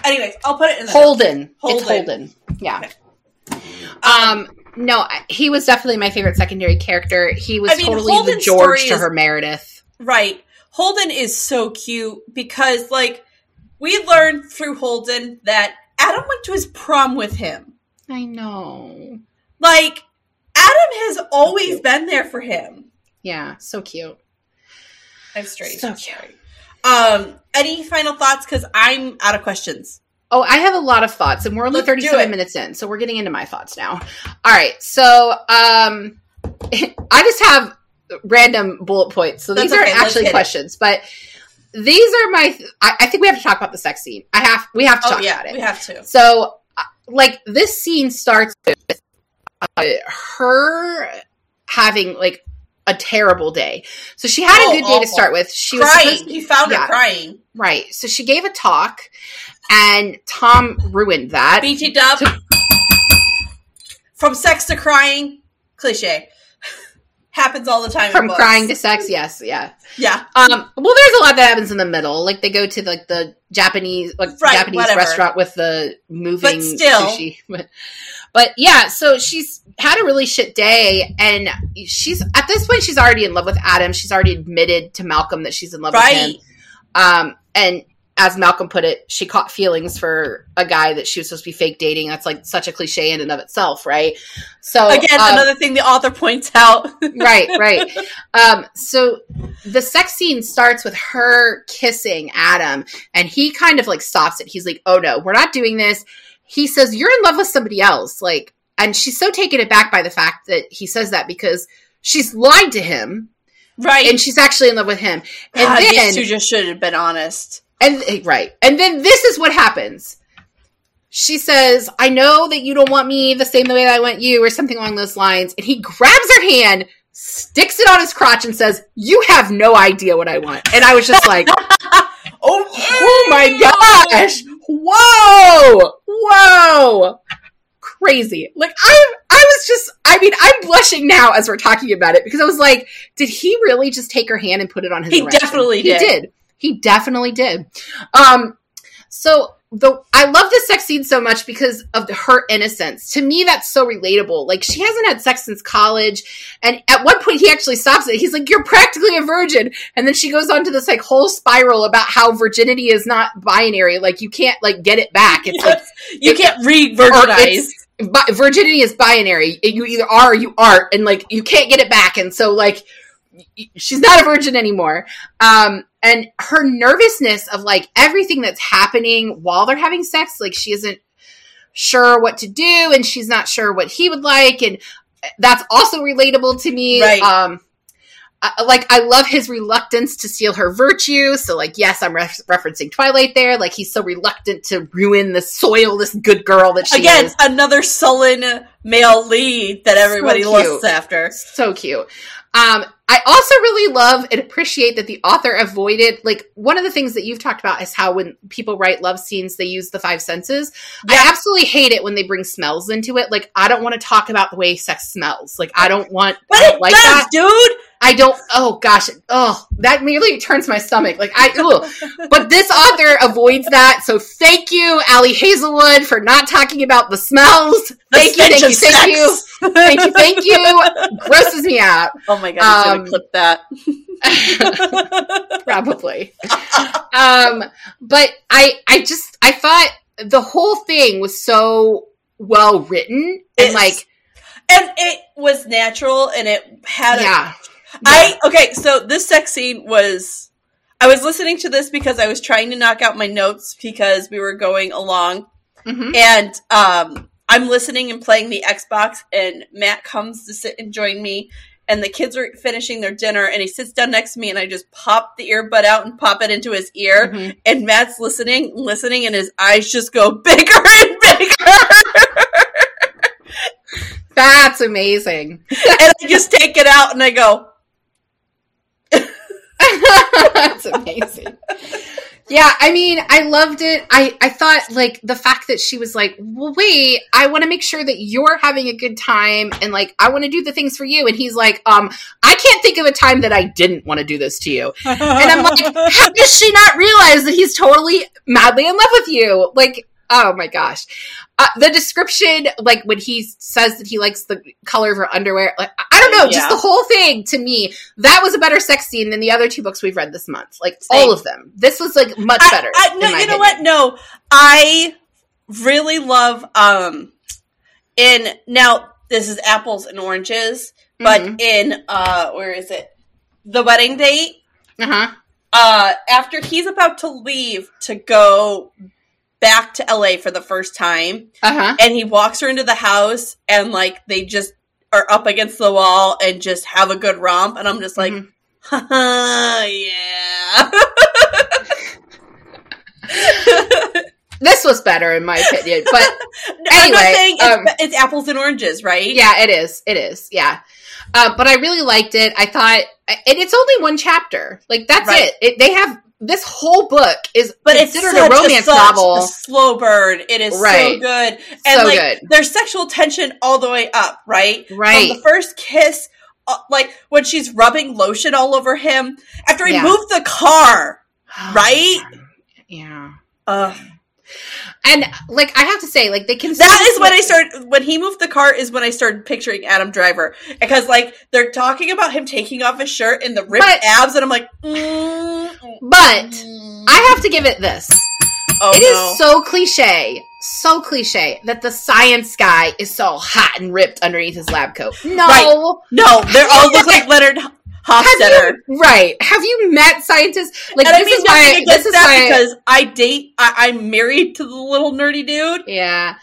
Anyways, I'll put it in the Holden. Holden. It's Holden. Yeah. Um, Um, no, he was definitely my favorite secondary character. He was I mean, totally Holden's the George to is- her Meredith. Right. Holden is so cute because, like, we learned through Holden that Adam went to his prom with him. I know. Like, Adam has always been there for him. Yeah, so cute. I'm straight. So cute. Um, any final thoughts? Because I'm out of questions. Oh, I have a lot of thoughts, and we're only Let's 37 minutes in, so we're getting into my thoughts now. All right, so um, I just have random bullet points. So these That's aren't actually hit it. questions, but these are my. I, I think we have to talk about the sex scene. I have. We have to Oh talk yeah, about it. we have to. So, uh, like, this scene starts with uh, her having like a terrible day. So she had Oh, a good day to start with. She was crying. He found yeah. her crying. right. So she gave a talk, and Tom ruined that. BT Dub. From sex to crying, cliche. Happens all the time. From crying to sex, yes, yeah. yeah, Um, well, there's a lot that happens in the middle. Like they go to like the Japanese, like Right, Japanese whatever. restaurant with the moving But still. sushi. But, yeah, so she's had a really shit day, and she's at this point she's already in love with Adam. She's already admitted to Malcolm that she's in love with him. Um, and as Malcolm put it, she caught feelings for a guy that she was supposed to be fake dating. That's like such a cliche in and of itself, right? So Again, um, another thing the author points out. right, right. Um, so the sex scene starts with her kissing Adam, and he kind of like stops it. He's like, "Oh no, we're not doing this." He says, "You're in love with somebody else," like, and she's so taken aback by the fact that he says that because she's lied to him right. and she's actually in love with him. And God, then, these two just should have been honest. And eh, right, and then this is what happens. She says, "I know that you don't want me the same way that I want you," or something along those lines. And he grabs her hand, sticks it on his crotch, and says, "You have no idea what I want." And I was just like, Oh, "Oh my gosh! Whoa! Whoa!" Crazy. Like I, I was just. I mean, I'm blushing now as we're talking about it because I was like, "Did he really just take her hand and put it on his?" He erection? definitely He did. He definitely did. Um, so the I love this sex scene so much because of the, her innocence. To me, that's so relatable. Like she hasn't had sex since college, and at one point he actually stops it. He's like, "You're practically a virgin," and then she goes on to this like whole spiral about how virginity is not binary. Like you can't like get it back. It's like you can't re-virginize. virginity is binary. You either are or you aren't, and like you can't get it back. And so like she's not a virgin anymore. Um, and her nervousness of like everything that's happening while they're having sex, like she isn't sure what to do, and she's not sure what he would like, and that's also relatable to me. Right. Um, I, like I love his reluctance to steal her virtue. So like, yes, I'm ref- referencing Twilight there. Like he's so reluctant to ruin the soil, this good girl that she Again, is. another sullen male lead that everybody So lusts after. so cute. Um, I also really love and appreciate that the author avoided like one of the things that you've talked about is how when people write love scenes they use the five senses. Yeah. I absolutely hate it when they bring smells into it. Like I don't want to talk about the way sex smells. Like I don't want But I it don't like does, that. dude. I don't. Oh gosh. Oh, that nearly turns my stomach. Like I. Ugh. But this author avoids that. So thank you, Ali Hazelwood, for not talking about the smells. The Thank you. Thank you. Thank you. Thank you. Thank you. Grosses me out. Oh my god, he's Um, gonna clip that. Probably. Um, but I. I just. I thought the whole thing was so well written and It's- like and it was natural, and it had. A, yeah. I okay. So this sex scene was. I was listening to this because I was trying to knock out my notes because we were going along, Mhm. and um, I'm listening and playing the Xbox, and Matt comes to sit and join me. And the kids are finishing their dinner, and he sits down next to me, and I just pop the earbud out and pop it into his ear. Mhm. And Matt's listening, listening, and his eyes just go bigger and bigger. That's amazing. and I just take it out and I go, That's amazing. Yeah, I mean, I loved it. I, I thought like the fact that she was like, well, wait, I want to make sure that you're having a good time and like I want to do the things for you. And he's like, um, I can't think of a time that I didn't want to do this to you. And I'm like, how does she not realize that he's totally madly in love with you? Like, oh my gosh. Uh, the description, like when he says that he likes the color of her underwear, like, I don't know, just the whole thing to me, that was a better sex scene than the other two books we've read this month. Like, Same. all of them. This was like much I- better. I, no, you know opinion. what? No, I really love. Um, in now this is apples and oranges, but Mhm. in uh, where is it? The wedding date. Uh-huh. Uh, after he's about to leave to go back to LA for the first time, Uh-huh. and he walks her into the house, and like they just are up against the wall and just have a good romp, and I'm just like. Mhm. Haha, yeah. This was better in my opinion. But I'm not Anyway, saying it's, um, it's apples and oranges, right? yeah, it is. It is. Yeah. Uh, but I really liked it. I thought, and it's only one chapter. Like that's Right. it. it. They have this whole book is But it's considered such a romance such novel. a slow burn. It is so good, and So like good. there's sexual tension all the way up, right? Right. From the first kiss, uh, like when she's rubbing lotion all over him after he Yeah. moved the car, right? Yeah. Ugh. And like I have to say, like they can. That is when I started. When he moved the car, is when I started picturing Adam Driver because, like, they're talking about him taking off his shirt and the ripped But- abs, and I'm like, mm, But mm. I have to give it this. oh, It is no. so cliche, so cliche that the science guy is so hot and ripped underneath his lab coat. No. Right. no, they all look like Leonard Hofstadter. you, right. Have you met scientists? Like and I this mean is why this is why because I date. I, I'm married to the little nerdy dude. Yeah,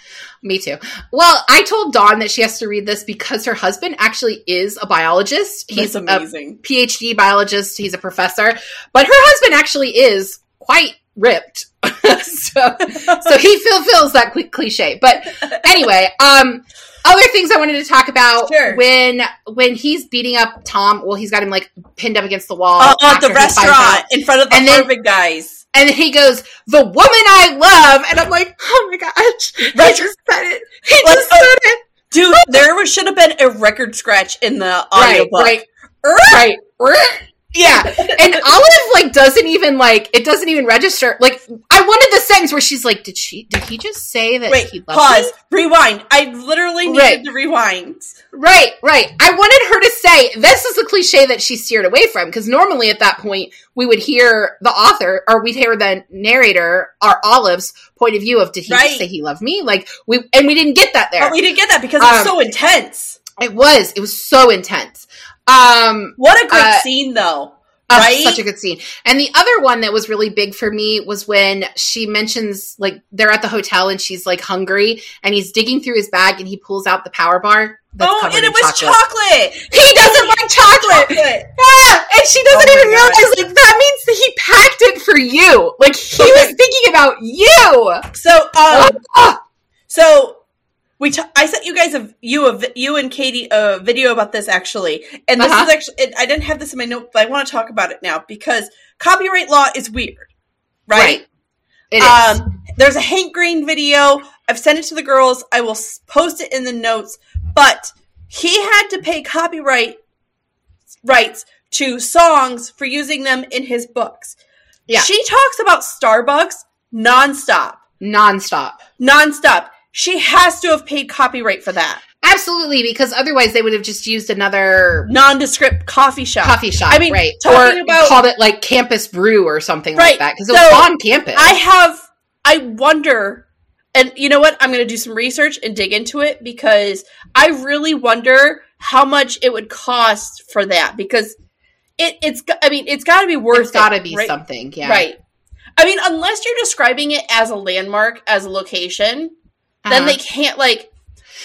me too. Well, I told Dawn that she has to read this because her husband actually is a biologist. He's That's a amazing. PhD biologist. He's a professor, but her husband actually is quite ripped. so, so he fulfills that quick cliche. But anyway, um, other things I wanted to talk about Sure. when when he's beating up Tom. Well, he's got him like pinned up against the wall Uh, at the he restaurant in front of the And then- guys. and he goes, "The woman I love," and I'm like, "Oh my gosh, he Right. just said it. He Like, just said it." Dude, there should have been a record scratch in the audiobook. right, right, right. Yeah, and Olive like doesn't even like it doesn't even register. Like I wanted the sentence where she's like, "Did she? Did he just say that Wait, he loved pause. me?" Rewind. I literally needed Right. to rewind. Right, right. I wanted her to say this is the cliche that she steered away from because normally at that point we would hear the author or we'd hear the narrator or Olive's point of view of did he Right. just say he loved me? Like we and we didn't get that there. But we didn't get that because it's Um, so intense. it was it was so intense. Um, What a great uh, scene, though. Oh, Right? such a good scene. And the other one that was really big for me was when she mentions like they're at the hotel and she's like hungry and he's digging through his bag and he pulls out the power bar. Oh, and it was chocolate. chocolate. He doesn't like chocolate. Chocolate. Yeah, and she doesn't Oh even realize like that means that he packed it for you. Like he was thinking about you. So, um, Ah, so we t- I sent you guys a you a you and Katie a video about this actually, and this Uh-huh. is actually it, I didn't have this in my note, but I want to talk about it now because copyright law is weird, right? It is. Um, there's a Hank Green video. I've sent it to the girls. I will post it in the notes. But he had to pay copyright rights to songs for using them in his books. Yeah. She talks about Starbucks nonstop. Nonstop. Nonstop. She has to have paid copyright for that. Absolutely, because otherwise they would have just used another Nondescript coffee shop. coffee shop, I mean, right? talking or about- called it like campus brew or something Right. like that because it was on campus. I have, I wonder, and you know what? I'm going to do some research and dig into it because I really wonder how much it would cost for that because it, it's, I mean, it's got to be worth it's got to be right? something, yeah. Right. I mean, unless you're describing it as a landmark, as a location, then they um, can't like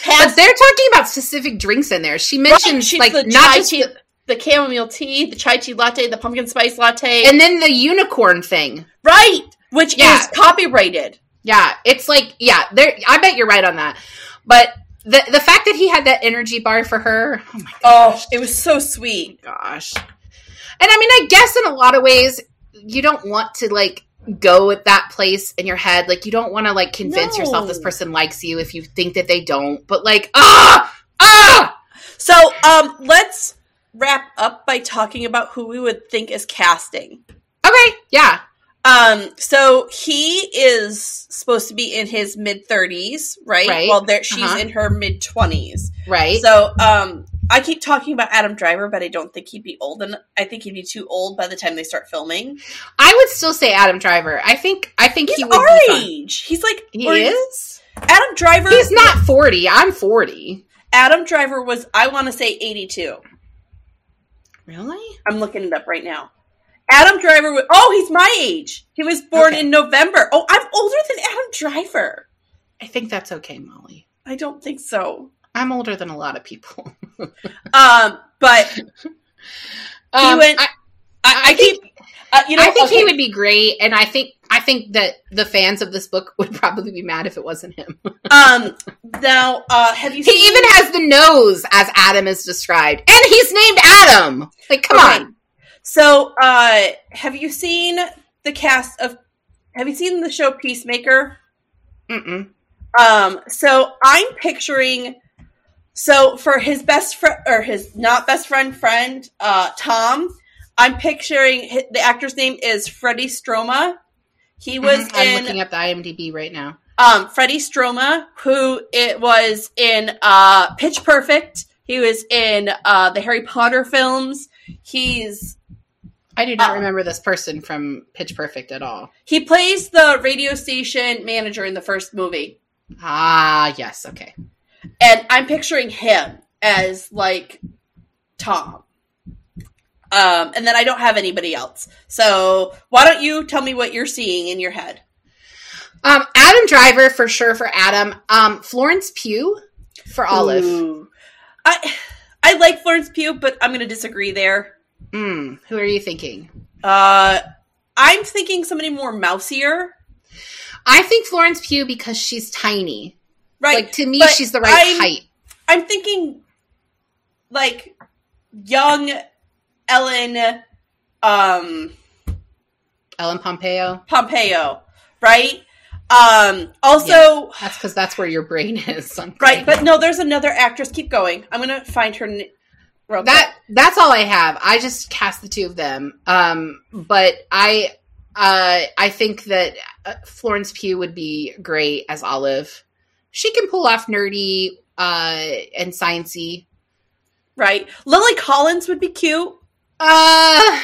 But they're talking about specific drinks in there. She Right, mentions she's like the not chai just tea, the- chamomile tea, the chai tea latte, the pumpkin spice latte, and then the unicorn thing. right, which Yeah. is copyrighted. Yeah, it's like yeah, there. I bet you're right on that. But the the fact that he had that energy bar for her, oh my Oh, it was so sweet. gosh. And I mean, I guess in a lot of ways, you don't want to like go at that place in your head. Like, you don't want to like convince No. yourself this person likes you if you think that they don't. But like, ah, ah, So, um, let's wrap up by talking about who we would think is casting. okay, yeah, Um, so he is supposed to be in his mid thirties, right? Right. Well, there she's Uh-huh. in her mid twenties. right. So, um, I keep talking about Adam Driver, but I don't think he'd be old, and I think he'd be too old by the time they start filming. I would still say Adam Driver. I think I think He's he would our age. He's like He is. Adam Driver. He's not forty. I'm forty. Adam Driver was. I want to say eighty-two. Really? I'm looking it up right now. Adam Driver was. Oh, he's my age. He was born Okay. in November. Oh, I'm older than Adam Driver. I think that's okay, Molly. I don't think so. I'm older than a lot of people. Um, but Um, went- I, I, I think uh, you know, I think okay, he would be great, and I think I think that the fans of this book would probably be mad if it wasn't him. Um, now, uh, have you? he seen, even has the nose as Adam is described, and he's named Adam. Like, come Okay. on. So, uh, have you seen the cast of? Have you seen the show Peacemaker? Mm-mm. Um, so I'm picturing. So for his best friend or his not best friend friend, uh, Tom, I'm picturing hi the actor's name is Freddie Stroma. He was Mhm. I'm in looking up the IMDb right now. um, Freddie Stroma, who it was in uh, Pitch Perfect. He was in uh, the Harry Potter films. He's I do not Uh, remember this person from Pitch Perfect at all. he plays the radio station manager in the first movie, Ah, yes, okay. And I'm picturing him as like Tom. Um, and then I don't have anybody else. So why don't you tell me what you're seeing in your head? Um, Adam Driver for sure for Adam. Um, Florence Pugh for Olive. Ooh. I I like Florence Pugh, but I'm going to disagree there. Mm, who are you thinking? Uh, I'm thinking somebody more mousier, I think Florence Pugh because she's tiny. Right? Like to me, But she's the right I'm- height. I'm thinking like young Ellen um Ellen Pompeo. Pompeo, right? Um also That's because that's where your brain is. I'm right, but no, there's another actress. Keep going. I'm going to find her n- real that that's all I have. I just cast the two of them. Um, but I uh, I think that uh, Florence Pugh would be great as Olive. She can pull off nerdy uh, and sciency. right. Lily Collins would be cute. Uh,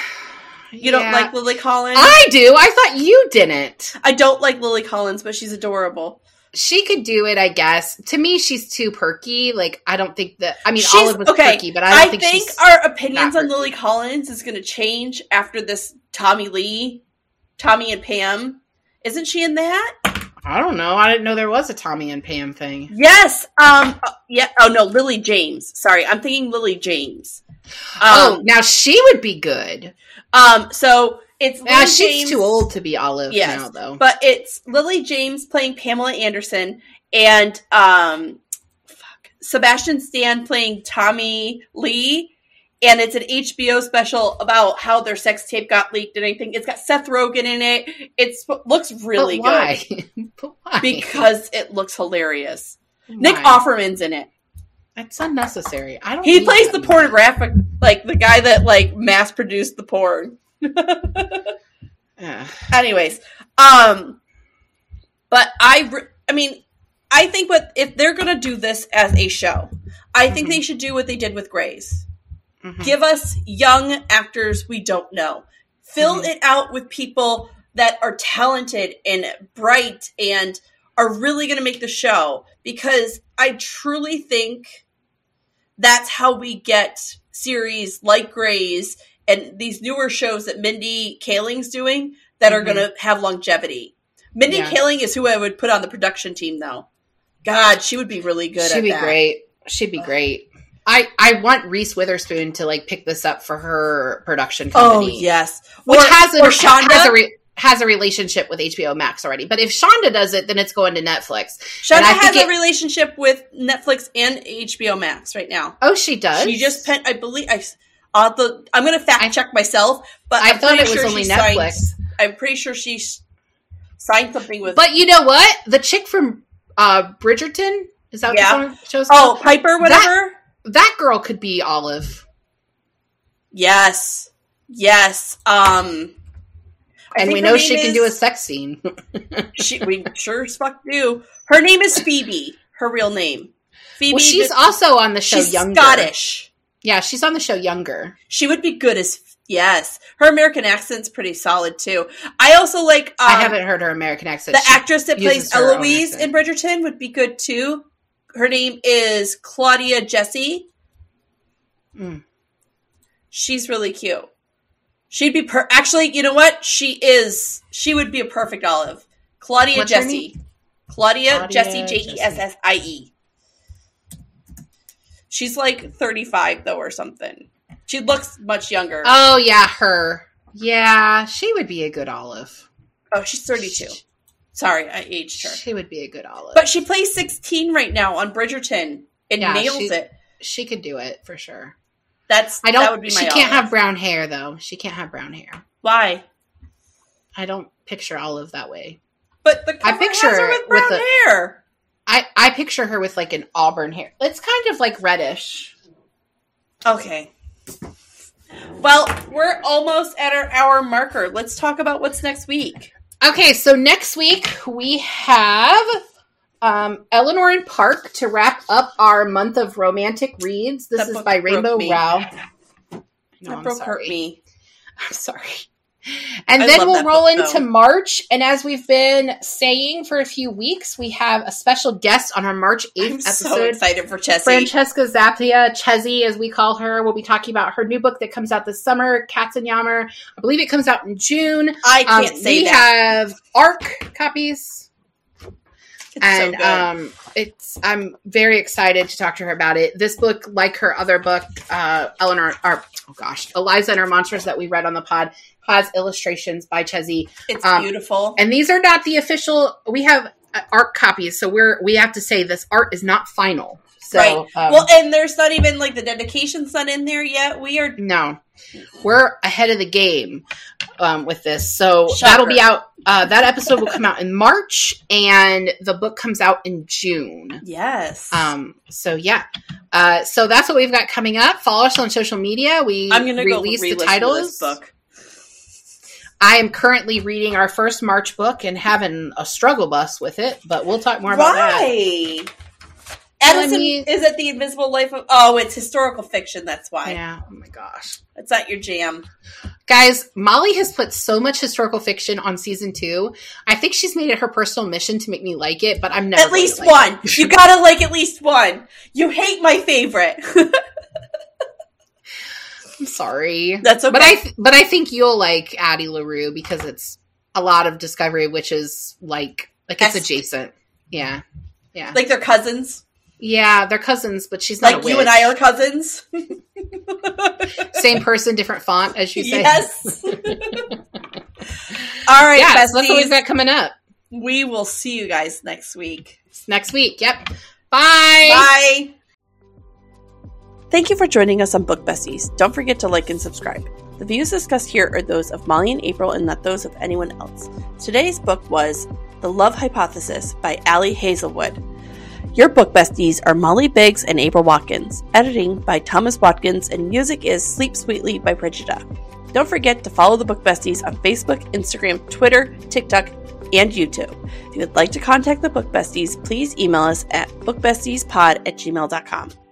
You don't yeah. like Lily Collins? I do. I thought you didn't. I don't like Lily Collins, but she's adorable. She could do it, I guess. To me, she's too perky. Like I don't think that. I mean, She's- Olive was okay, perky, but I don't I think, think, our opinions on Lily. Collins is going to change after this Tommy Lee, Tommy and Pam. Isn't she in that? I don't know. I didn't know there was a Tommy and Pam thing. Yes. Um. uh, yeah. Oh no, Lily James. Sorry, I'm thinking Lily James. Um, oh, now she would be good. Um. So it's Lily she's James, too old to be Olive Yes, now, though. but it's Lily James playing Pamela Anderson and um, fuck, Sebastian Stan playing Tommy Lee. And it's an HBO special about how their sex tape got leaked and everything. It's got Seth Rogen in it. It's looks really why? good why? because it looks hilarious. Nick Offerman's in it. It's unnecessary. I don't. He plays the pornographic, like the guy that like mass produced the porn. Ugh. Anyways, um, but I, re- I mean, I think what if they're gonna do this as a show, I think Mhm. they should do what they did with Grey's. Mhm. Give us young actors we don't know. Fill Mhm. it out with people that are talented and bright and are really going to make the show because I truly think that's how we get series like Grey's and these newer shows that Mindy Kaling's doing that are Mhm. going to have longevity. Mindy Yeah. Kaling is who I would put on the production team though. God, she would be really good She'd be that. great. She'd be great. I I want Reese Witherspoon to like pick this up for her production company. Oh company. yes, which Or- has a or Shonda. has a re- has a relationship with HBO Max already. But if Shonda does it, then it's going to Netflix. Shonda I has a it- relationship with Netflix and HBO Max right now. Oh, she does. She just pen, I believe I. The, I'm going to fact check myself, but I I'm thought it was sure only Netflix. Signed, I'm pretty sure she signed something with. But you know what? The chick from uh, Bridgerton is that what Yeah. the song- show's oh. Piper, whatever. That girl could be Olive, yes, yes. Um, and we know she can do a sex scene. she, we sure as fuck do. Her name is Phoebe. Her real name, Phoebe. well, she's also on the show she's Younger. Scottish. Yeah, she's on the show Younger. She would be good as yes. Her American accent's pretty solid too. I also like. Um, I haven't heard her American accent. the She- actress that plays Eloise in Bridgerton would be good too. Her name is Claudia Jessie. Mm. She's really cute. She'd be per. Actually, you know what? She is. She would be a perfect Olive. Claudia What's Jessie. Claudia, Claudia Jessie J. E S S I E. She's like thirty-five though, or something. She looks much younger. Oh yeah, her. Yeah, she would be a good Olive. oh, she's thirty-two. Sorry, I aged her. She would be a good Olive. But she plays 16 right now on Bridgerton and Yeah, nails she- it. she could do it for sure. That's I don't. that would be my she can't Olive. have brown hair though. She can't have brown hair. why. I don't picture Olive that way. But the I picture her with with brown hair. I I picture her with like an auburn hair. It's kind of like reddish. Okay. Well, we're almost at our hour marker. Let's talk about what's next week. Okay, so next week we have um, Eleanor and Park to wrap up our month of romantic reads. This That is by Rainbow. Rowell. No, that I'm broke sorry. hurt me. I'm sorry. And I then we'll roll into. March. And as we've been saying for a few weeks, we have a special guest on our March 8th I'm so episode. excited for Chessie. Francesca Zappia, Chezzy, as we call her, We'll be talking about her new book that comes out this summer, Cats and Yammer. I believe it comes out in June. I Um, can't say we that. have ARC copies, It's and so um, it's. I'm very excited to talk to her about it. This book, like her other book, uh, Eleanor, or oh gosh, Eliza and her monsters that we read on the pod, has illustrations by Chezzy, it's um, beautiful. and these are not the official. We have uh, art copies, so we're we have to say this art is not final. So, right. um, well, and there's not even like the dedication's not in there yet. We are No, we're ahead of the game um, with this. So Shocker. that'll be out Uh, that episode will come out in March, and the book comes out in June. Yes. Um, so yeah, uh, so that's what we've got coming up. Follow us on social media. We I'm gonna go release the titles. this book. I am currently reading our first March book and having a struggle bus with it, but we'll talk more about that. Right. I mean- is it the Invisible Life of? Oh, it's historical fiction. That's why. Yeah. Oh my gosh. It's not your jam. Guys, Molly has put so much historical fiction on season two. I think she's made it her personal mission to make me like it, but I'm never at going to least like one. it. You gotta like at least one. You hate my favorite. I'm sorry. That's okay. But I th- but I think you'll like Addie LaRue because it's a lot of Discovery, which is like like it's adjacent. Yeah. Yeah. like they're cousins. yeah, they're cousins, but she's not Like you and I are cousins. Same person, different font, as you say. yes. All right, yeah, so that's what besties. we've got coming up we will see you guys next week. next week. Yep. Bye. Bye. Thank you for joining us on Book Besties. Don't forget to like and subscribe. The views discussed here are those of Molly and April and not those of anyone else. Today's book was The Love Hypothesis by Ali Hazelwood. Your book besties are Molly Biggs and April Watkins. Editing by Thomas Watkins and music is Sleep Sweetly by Brigida. Don't forget to follow the book besties on Facebook, Instagram, Twitter, TikTok, and YouTube. If you would like to contact the book besties, please email us at bookbestiespod at gmail.com.